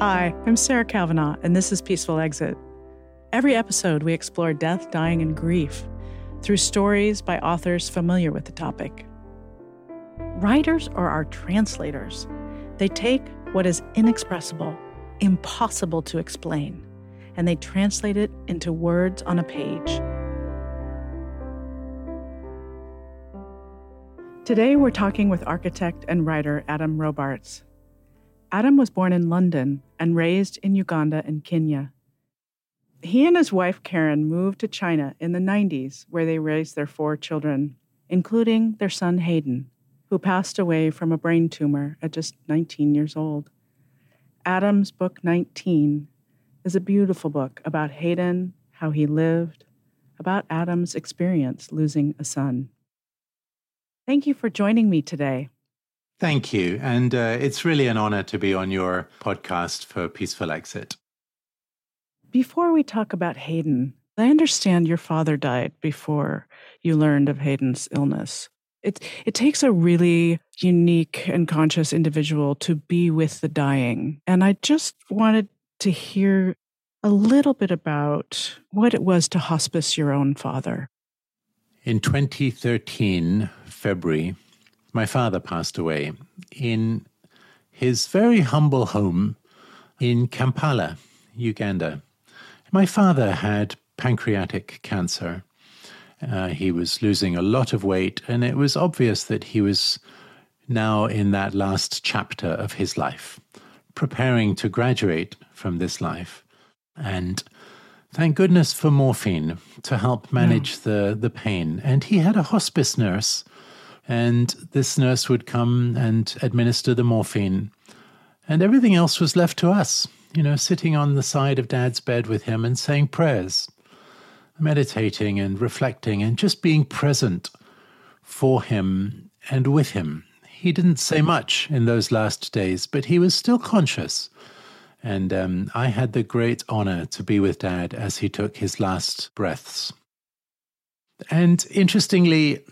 Hi, I'm Sarah Kavanagh, and this is Peaceful Exit. Every episode, we explore death, dying, and grief through stories by authors familiar with the topic. Writers are our translators. They take what is inexpressible, impossible to explain, and they translate it into words on a page. Today, we're talking with architect and writer Adam Robarts. Adam was born in London and raised in Uganda and Kenya. He and his wife Karen moved to China in the 90s, where they raised their four children, including their son Haydn, who passed away from a brain tumor at just 19 years old. Adam's book 19 is a beautiful book about Haydn, how he lived, about Adam's experience losing a son. Thank you for joining me today. Thank you. And uh, it's really an honor to be on your podcast for Peaceful Exit. Before we talk about Haydn, I understand your father died before you learned of Haydn's illness. It, it takes a really unique and conscious individual to be with the dying. And I just wanted to hear a little bit about what it was to hospice your own father. In 2013, February, my father passed away in his very humble home in Kampala, Uganda. My father had pancreatic cancer. Uh, he was losing a lot of weight, and it was obvious that he was now in that last chapter of his life, preparing to graduate from this life. And Thank goodness for morphine to help manage yeah. the, the pain. And he had a hospice nurse, and this nurse would come and administer the morphine. And everything else was left to us, you know, sitting on the side of dad's bed with him and saying prayers, meditating and reflecting and just being present for him and with him. He didn't say much in those last days, but he was still conscious and um, I had the great honor to be with Dad as he took his last breaths. And interestingly,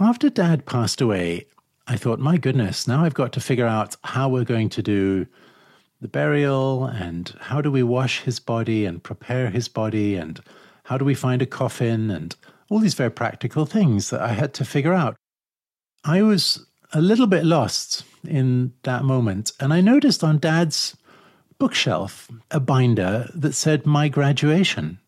after Dad passed away, I thought, my goodness, now I've got to figure out how we're going to do the burial and how do we wash his body and prepare his body and how do we find a coffin and all these very practical things that I had to figure out. I was a little bit lost in that moment. And I noticed on Dad's bookshelf a binder that said my graduation.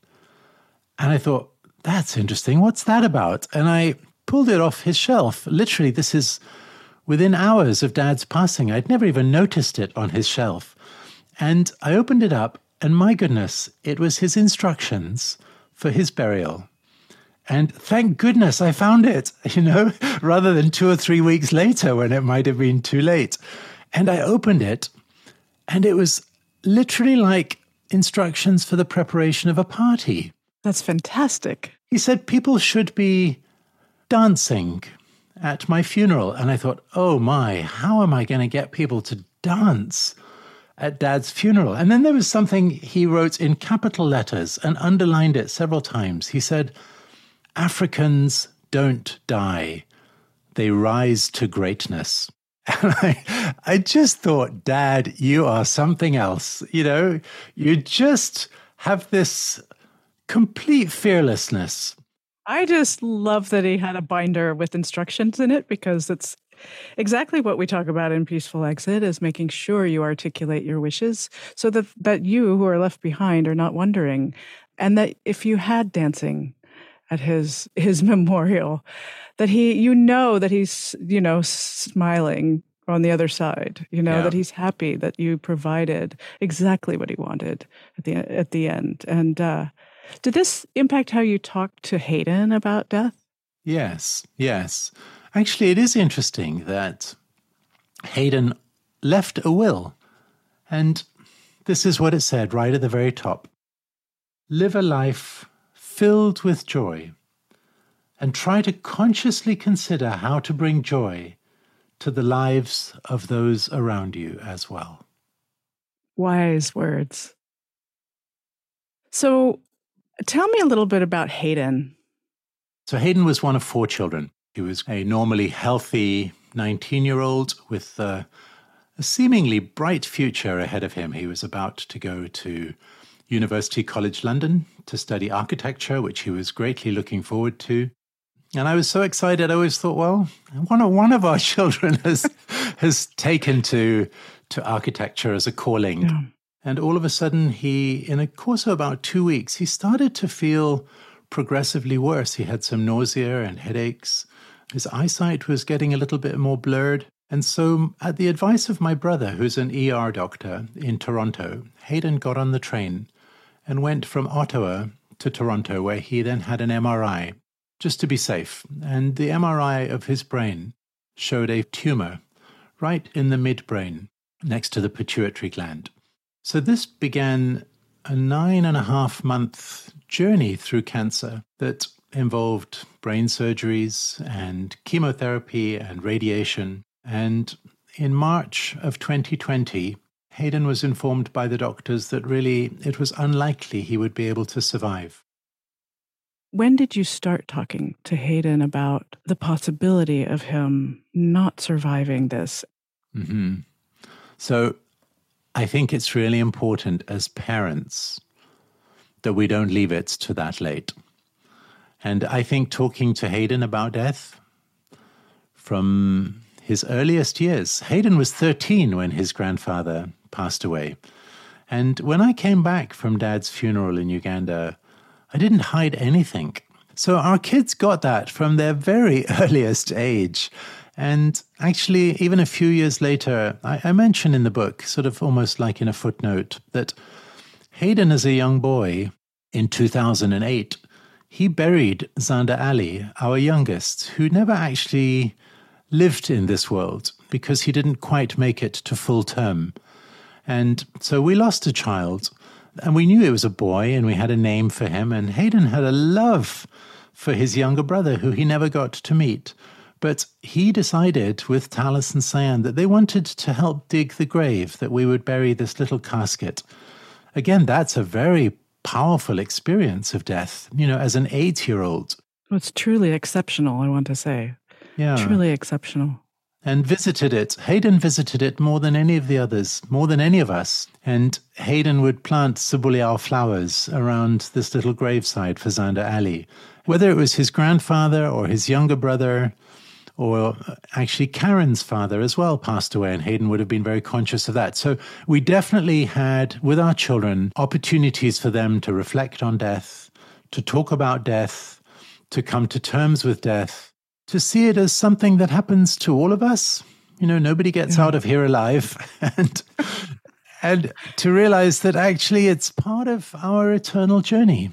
And I thought, that's interesting. What's that about? And I pulled it off his shelf. Literally, this is within hours of dad's passing. I'd never even noticed it on his shelf. And I opened it up, and my goodness, it was his instructions for his burial. And thank goodness I found it, you know, rather than two or three weeks later when it might have been too late. And I opened it, and it was literally like instructions for the preparation of a party. That's fantastic. He said people should be dancing at my funeral. And I thought, oh my, how am I going to get people to dance at dad's funeral? And then there was something he wrote in capital letters and underlined it several times. He said, Africans don't die, they rise to greatness. And I, I just thought, Dad, you are something else. You know, you just have this complete fearlessness. I just love that he had a binder with instructions in it because it's exactly what we talk about in peaceful exit is making sure you articulate your wishes so that that you who are left behind are not wondering and that if you had dancing at his his memorial that he you know that he's you know smiling on the other side you know yeah. that he's happy that you provided exactly what he wanted at the at the end and uh did this impact how you talked to Haydn about death yes yes actually it is interesting that Haydn left a will and this is what it said right at the very top live a life filled with joy and try to consciously consider how to bring joy to the lives of those around you as well. Wise words. So, tell me a little bit about Haydn. So, Haydn was one of four children. He was a normally healthy 19 year old with uh, a seemingly bright future ahead of him. He was about to go to University College London to study architecture, which he was greatly looking forward to. And I was so excited. I always thought, well, one of, one of our children has has taken to to architecture as a calling. Yeah. And all of a sudden, he, in a course of about two weeks, he started to feel progressively worse. He had some nausea and headaches. His eyesight was getting a little bit more blurred. And so, at the advice of my brother, who's an ER doctor in Toronto, Haydn got on the train and went from Ottawa to Toronto, where he then had an MRI, just to be safe. And the MRI of his brain showed a tumor right in the midbrain next to the pituitary gland. So, this began a nine and a half month journey through cancer that involved brain surgeries and chemotherapy and radiation. And in March of 2020, Haydn was informed by the doctors that really it was unlikely he would be able to survive. When did you start talking to Haydn about the possibility of him not surviving this? Mm-hmm. So I think it's really important as parents that we don't leave it to that late. And I think talking to Haydn about death from his earliest years, Haydn was 13 when his grandfather passed away. And when I came back from dad's funeral in Uganda, I didn't hide anything. So our kids got that from their very earliest age. And actually, even a few years later, I, I mention in the book, sort of almost like in a footnote, that Haydn, as a young boy in 2008, he buried Zander Ali, our youngest, who never actually lived in this world because he didn't quite make it to full term. And so we lost a child, and we knew it was a boy, and we had a name for him. And Haydn had a love for his younger brother, who he never got to meet. But he decided with Talis and Cyan that they wanted to help dig the grave, that we would bury this little casket. Again, that's a very powerful experience of death, you know, as an eight year old. It's truly exceptional, I want to say. Yeah. Truly exceptional. And visited it. Haydn visited it more than any of the others, more than any of us. And Haydn would plant Sibuliao flowers around this little graveside for Zander Ali. Whether it was his grandfather or his younger brother, or actually Karen's father as well passed away, and Haydn would have been very conscious of that. So we definitely had, with our children, opportunities for them to reflect on death, to talk about death, to come to terms with death, to see it as something that happens to all of us. You know, nobody gets yeah. out of here alive, and and to realize that actually it's part of our eternal journey.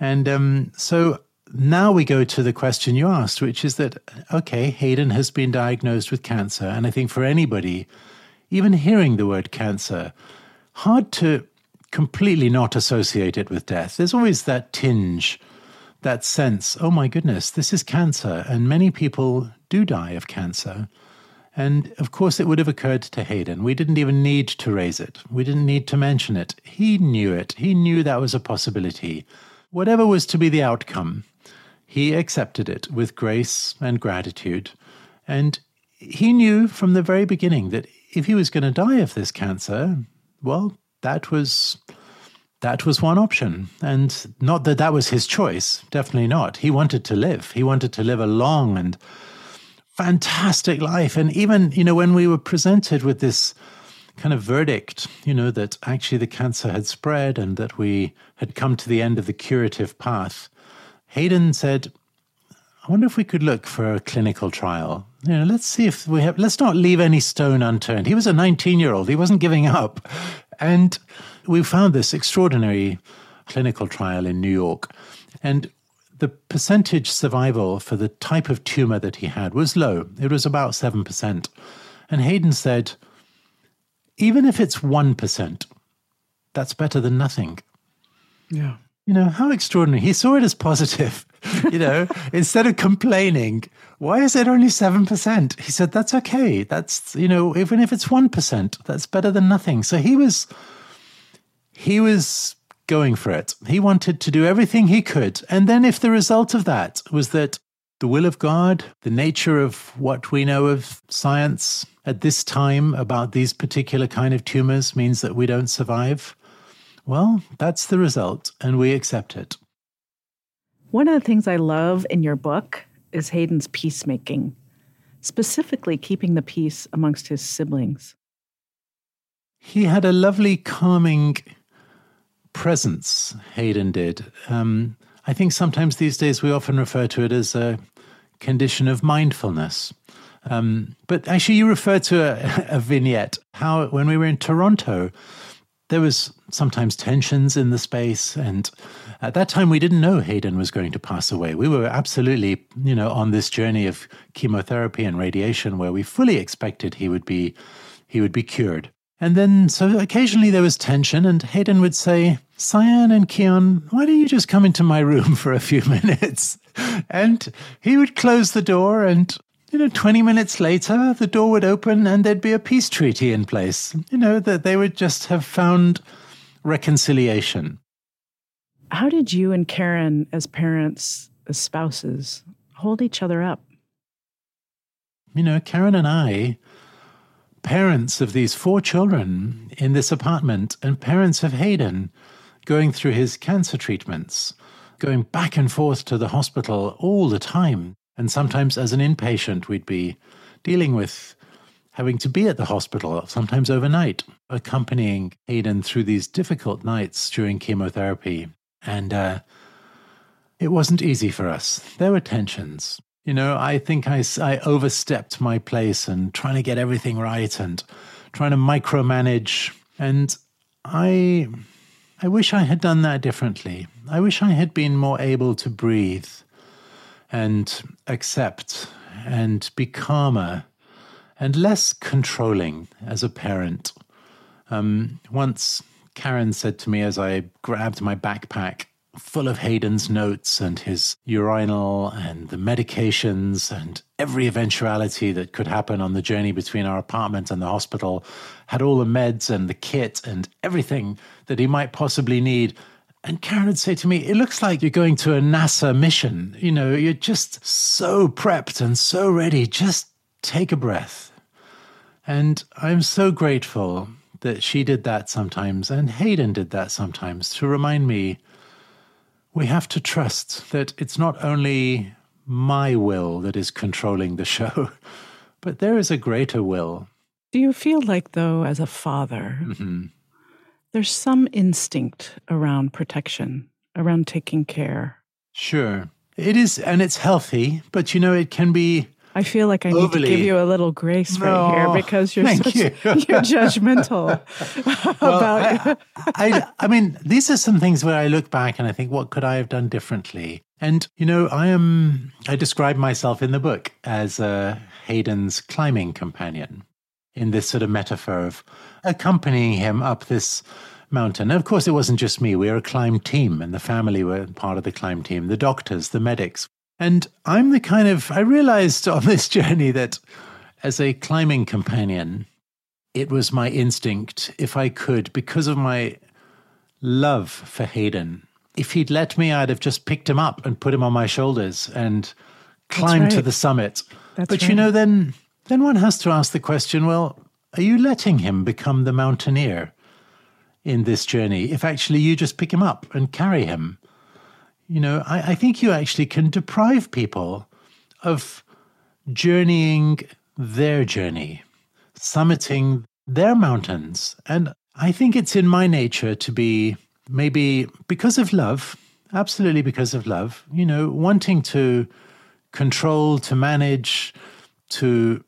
And um, so now we go to the question you asked, which is that, okay, Haydn has been diagnosed with cancer. And I think for anybody, even hearing the word cancer, hard to completely not associate it with death. There's always that tinge, that sense, oh my goodness, this is cancer. And many people do die of cancer. And of course, it would have occurred to Haydn. We didn't even need to raise it, we didn't need to mention it. He knew it, he knew that was a possibility. Whatever was to be the outcome, he accepted it with grace and gratitude. And he knew from the very beginning that if he was going to die of this cancer, well, that was that was one option. And not that that was his choice, definitely not. He wanted to live. He wanted to live a long and fantastic life. And even, you know, when we were presented with this kind of verdict, you know, that actually the cancer had spread and that we had come to the end of the curative path, Haydn said, I wonder if we could look for a clinical trial. You know, let's see if we have, let's not leave any stone unturned. He was a 19 year old, he wasn't giving up. And we found this extraordinary clinical trial in New York. And the percentage survival for the type of tumor that he had was low. It was about 7%. And Haydn said, even if it's 1%, that's better than nothing. Yeah. You know, how extraordinary. He saw it as positive. you know, instead of complaining, why is it only 7%? He said, that's okay. That's, you know, even if it's 1%, that's better than nothing. So he was, he was going for it. He wanted to do everything he could. And then if the result of that was that the will of God, the nature of what we know of science at this time about these particular kind of tumors means that we don't survive. Well, that's the result, and we accept it. One of the things I love in your book is Haydn's peacemaking, specifically keeping the peace amongst his siblings. He had a lovely, calming presence, Haydn did. Um, I think sometimes these days we often refer to it as a condition of mindfulness. Um, but actually, you referred to a, a vignette how when we were in Toronto, there was sometimes tensions in the space, and at that time we didn't know Haydn was going to pass away. We were absolutely, you know, on this journey of chemotherapy and radiation, where we fully expected he would be he would be cured. And then, so occasionally there was tension, and Haydn would say, Cyan and Keon, why don't you just come into my room for a few minutes? And he would close the door, and, you know, 20 minutes later, the door would open and there'd be a peace treaty in place. You know, that they would just have found reconciliation. How did you and Karen, as parents, as spouses, hold each other up? You know, Karen and I, parents of these four children in this apartment, and parents of Haydn, going through his cancer treatments, going back and forth to the hospital all the time. And sometimes, as an inpatient, we'd be dealing with having to be at the hospital, sometimes overnight, accompanying Haydn through these difficult nights during chemotherapy. And uh, it wasn't easy for us. There were tensions. You know, I think I, I overstepped my place and trying to get everything right and trying to micromanage. And I I wish I had done that differently. I wish I had been more able to breathe and accept and be calmer and less controlling as a parent. Um, once Karen said to me as I grabbed my backpack full of Haydn's notes and his urinal and the medications and every eventuality that could happen on the journey between our apartment and the hospital, had all the meds and the kit and everything that he might possibly need. And Karen would say to me, It looks like you're going to a NASA mission. You know, you're just so prepped and so ready. Just take a breath. And I'm so grateful that she did that sometimes and Haydn did that sometimes to remind me we have to trust that it's not only my will that is controlling the show, but there is a greater will. Do you feel like, though, as a father, mm-hmm. There's some instinct around protection, around taking care. Sure. It is, and it's healthy, but you know, it can be I feel like I need to give you a little grace no, right here because you're such, you. are judgmental well, about. I, I, I mean, these are some things where I look back and I think, what could I have done differently? And you know, I am. I describe myself in the book as uh, Haydn's climbing companion, in this sort of metaphor of accompanying him up this mountain. And of course, it wasn't just me. We were a climb team, and the family were part of the climb team. The doctors, the medics, and I'm the kind of, I realized on this journey that as a climbing companion, it was my instinct, if I could, because of my love for Haydn. If he'd let me, I'd have just picked him up and put him on my shoulders and climbed right. to the summit. That's but right. you know, then then one has to ask the question, well, are you letting him become the mountaineer in this journey if actually you just pick him up and carry him? You know, I, I think you actually can deprive people of journeying their journey, summiting their mountains. And I think it's in my nature to be maybe because of love, absolutely because of love, you know, wanting to control, to manage, to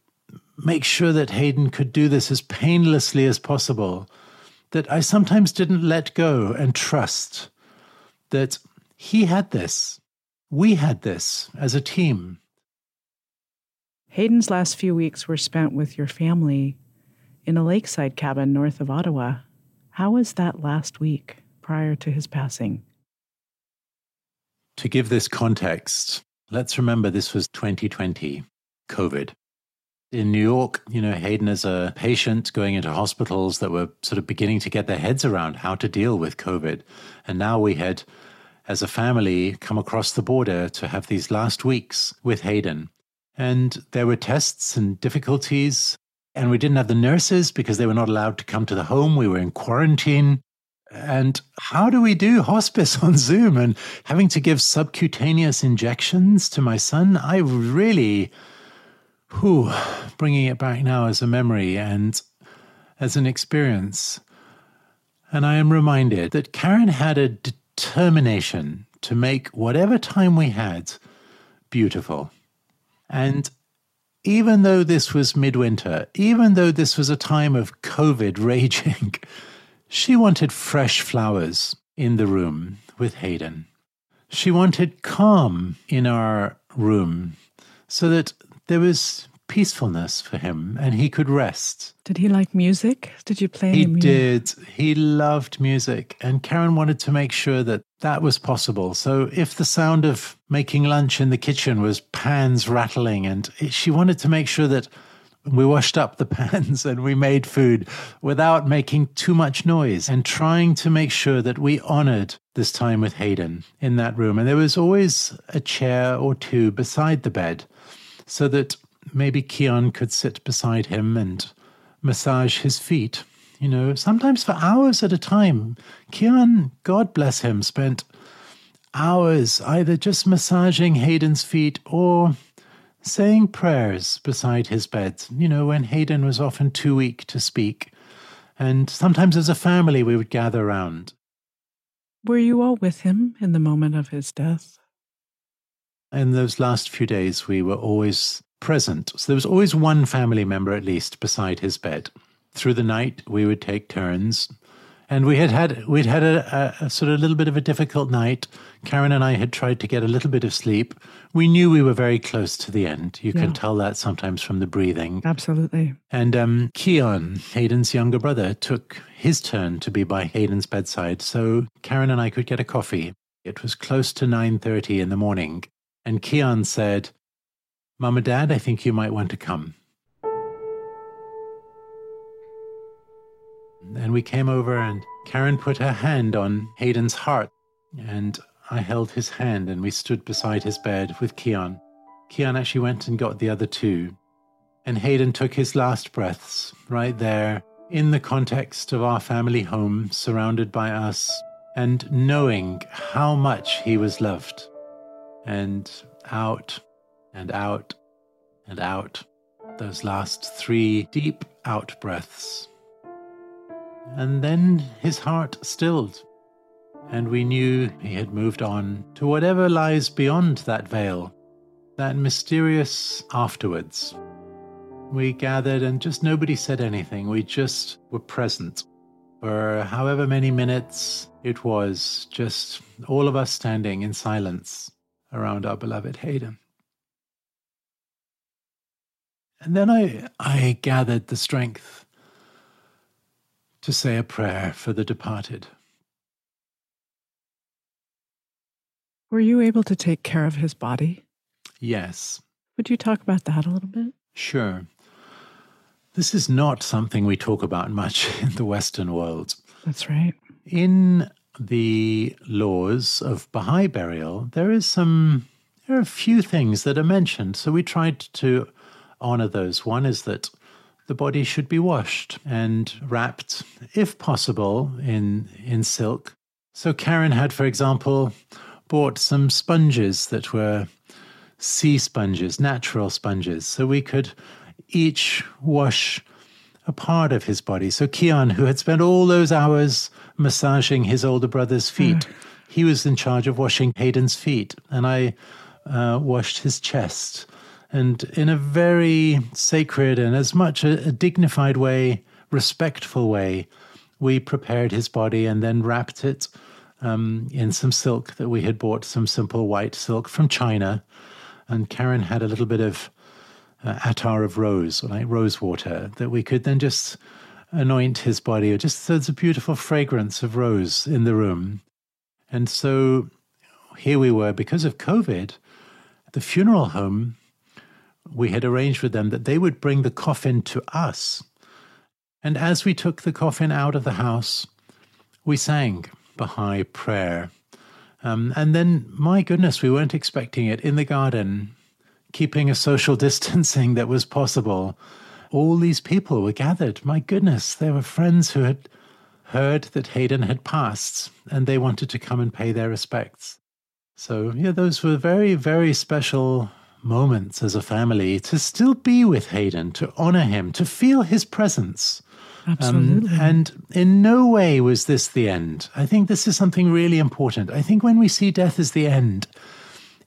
make sure that Haydn could do this as painlessly as possible, that I sometimes didn't let go and trust that he had this. We had this as a team. Haydn's last few weeks were spent with your family in a lakeside cabin north of Ottawa. How was that last week prior to his passing? To give this context, let's remember this was 2020, COVID. In New York, you know, Haydn is a patient going into hospitals that were sort of beginning to get their heads around how to deal with COVID. And now we had as a family, come across the border to have these last weeks with Haydn. And there were tests and difficulties. And we didn't have the nurses because they were not allowed to come to the home. We were in quarantine. And how do we do hospice on Zoom and having to give subcutaneous injections to my son? I really, whew, bringing it back now as a memory and as an experience. And I am reminded that Karen had a determination to make whatever time we had beautiful. And even though this was midwinter, even though this was a time of COVID raging, she wanted fresh flowers in the room with Haydn. She wanted calm in our room so that there was peacefulness for him and he could rest. Did he like music? Did you play He music? did. He loved music. And Karen wanted to make sure that that was possible. So if the sound of making lunch in the kitchen was pans rattling, and she wanted to make sure that we washed up the pans and we made food without making too much noise and trying to make sure that we honored this time with Haydn in that room. And there was always a chair or two beside the bed so that maybe Keon could sit beside him and massage his feet. You know, sometimes for hours at a time. Keon, God bless him, spent hours either just massaging Haydn's feet or saying prayers beside his bed, you know, when Haydn was often too weak to speak. And sometimes as a family, we would gather around. Were you all with him in the moment of his death? In those last few days, we were always present. So there was always one family member at least beside his bed. Through the night, we would take turns. And we had had we'd had a, a, a, sort of little bit of a difficult night. Karen and I had tried to get a little bit of sleep. We knew we were very close to the end. You yeah. can tell that sometimes from the breathing. Absolutely. And um, Keon, Haydn's younger brother, took his turn to be by Haydn's bedside, so Karen and I could get a coffee. It was close to nine thirty in the morning, and Keon said, Mom and Dad, I think you might want to come. And we came over, and Karen put her hand on Haydn's heart, and I held his hand, and we stood beside his bed with Keon. Keon actually went and got the other two, and Haydn took his last breaths right there in the context of our family home, surrounded by us, and knowing how much he was loved. And out and out and out. Those last three deep out breaths. And then his heart stilled, and we knew he had moved on to whatever lies beyond that veil, that mysterious afterwards. We gathered, and just nobody said anything. We just were present for however many minutes it was, just all of us standing in silence around our beloved Haydn. And then I, I gathered the strength to say a prayer for the departed. Were you able to take care of his body? Yes. Would you talk about that a little bit? Sure. This is not something we talk about much in the Western world. That's right. In the laws of Baha'i burial, there is some there are a few things that are mentioned. So we tried to honor those. One is that the body should be washed and wrapped, if possible, in in silk. So Karen had, for example, bought some sponges that were sea sponges, natural sponges, so we could each wash a part of his body. So Keon, who had spent all those hours massaging his older brother's feet, mm. he was in charge of washing Haydn's feet, and I uh, washed his chest. And in a very sacred and as much a, a dignified way, respectful way, we prepared his body and then wrapped it um, in some silk that we had bought, some simple white silk from China. And Karen had a little bit of uh, attar of rose, like rose water, that we could then just anoint his body. Or just there's a beautiful fragrance of rose in the room. And so here we were, because of COVID, the funeral home, we had arranged with them that they would bring the coffin to us. And as we took the coffin out of the house, we sang Baha'i prayer Um, and then, my goodness, we weren't expecting it in the garden, keeping a social distancing that was possible. All these people were gathered. My goodness, there were friends who had heard that Haydn had passed and they wanted to come and pay their respects. So, yeah, those were very, very special moments as a family to still be with Haydn, to honor him, to feel his presence. Absolutely. Um, and in no way was this the end. I think this is something really important. I think when we see death as the end,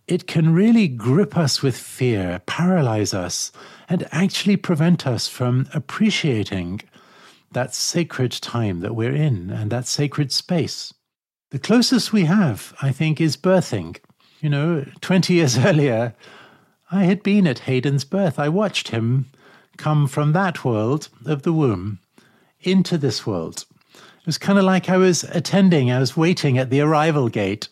it can really grip us with fear, paralyze us, and actually prevent us from appreciating that sacred time that we're in and that sacred space. The closest we have, I think, is birthing. You know, 20 years earlier, I had been at Haydn's birth. I watched him come from that world of the womb into this world. It was kind of like I was attending, I was waiting at the arrival gate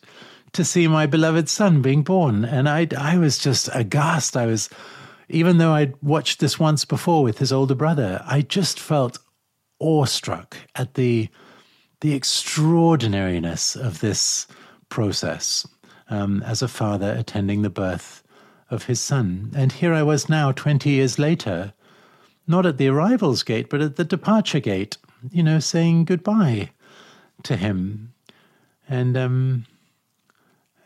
to see my beloved son being born. And I, I was just aghast. I was, even though I'd watched this once before with his older brother, I just felt awestruck at the, the extraordinariness of this process um, as a father attending the birth of his son. And here I was now, 20 years later, not at the arrivals gate, but at the departure gate, you know, saying goodbye to him. And um,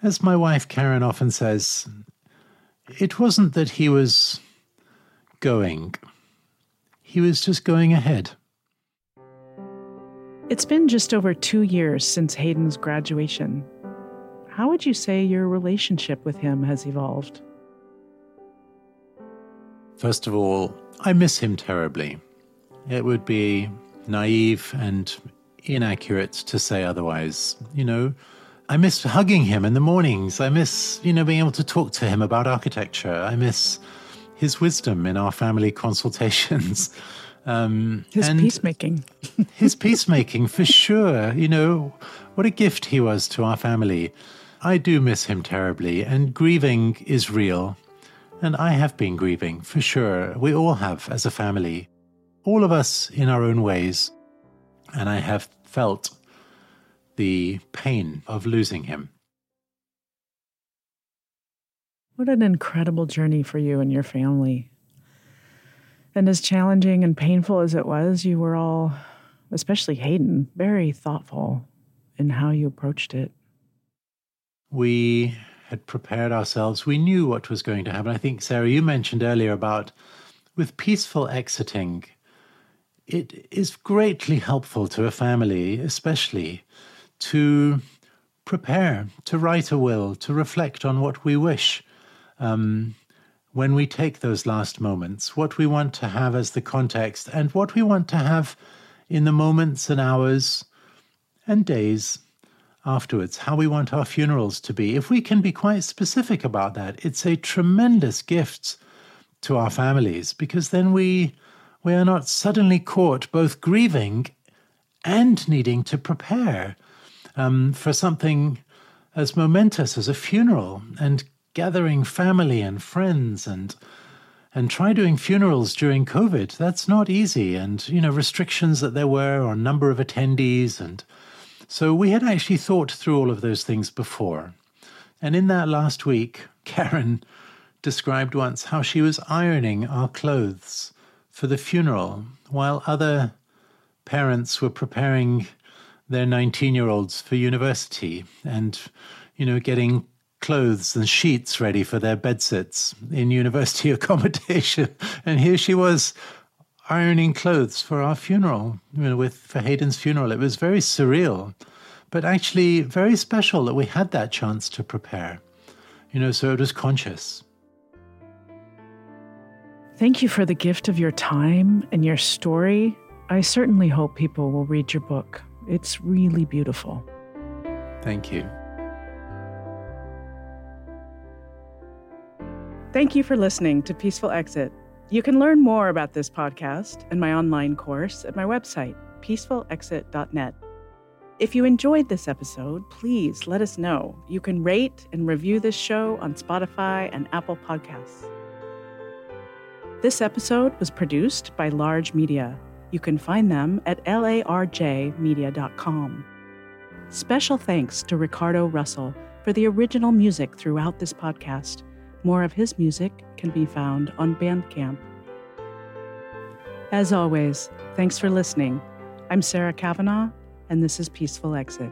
as my wife Karen often says, it wasn't that he was going, he was just going ahead. It's been just over two years since Haydn's graduation. How would you say your relationship with him has evolved? First of all, I miss him terribly. It would be naive and inaccurate to say otherwise. You know, I miss hugging him in the mornings. I miss, you know, being able to talk to him about architecture. I miss his wisdom in our family consultations. Um, his peacemaking. his peacemaking, for sure. You know, what a gift he was to our family. I do miss him terribly, and grieving is real. And I have been grieving, for sure. We all have as a family, all of us in our own ways. And I have felt the pain of losing him. What an incredible journey for you and your family. And as challenging and painful as it was, you were all, especially Haydn, very thoughtful in how you approached it. We had prepared ourselves. We knew what was going to happen. I think, Sarah, you mentioned earlier about with peaceful exiting, it is greatly helpful to a family, especially, to prepare, to write a will, to reflect on what we wish. Um, when we take those last moments, what we want to have as the context, and what we want to have in the moments and hours and days afterwards, how we want our funerals to be. If we can be quite specific about that, it's a tremendous gift to our families because then we we are not suddenly caught both grieving and needing to prepare um, for something as momentous as a funeral and gathering family and friends and and try doing funerals during COVID. That's not easy, and you know restrictions that there were on number of attendees and so we had actually thought through all of those things before. And in that last week, Karen described once how she was ironing our clothes for the funeral while other parents were preparing their 19 year olds for university and, you know, getting clothes and sheets ready for their bedsits in university accommodation. And here she was ironing clothes for our funeral, you know, with for Haydn's funeral. It was very surreal, but actually very special that we had that chance to prepare. You know, so it was conscious. Thank you for the gift of your time and your story. I certainly hope people will read your book. It's really beautiful. Thank you. Thank you for listening to Peaceful Exit. You can learn more about this podcast and my online course at my website, peacefulexit.net. If you enjoyed this episode, please let us know. You can rate and review this show on Spotify and Apple Podcasts. This episode was produced by Larj Media. You can find them at larjmedia.com. Special thanks to Ricardo Russell for the original music throughout this podcast. More of his music can be found on Bandcamp. As always, thanks for listening. I'm Sarah Kavanaugh, and this is Peaceful Exit.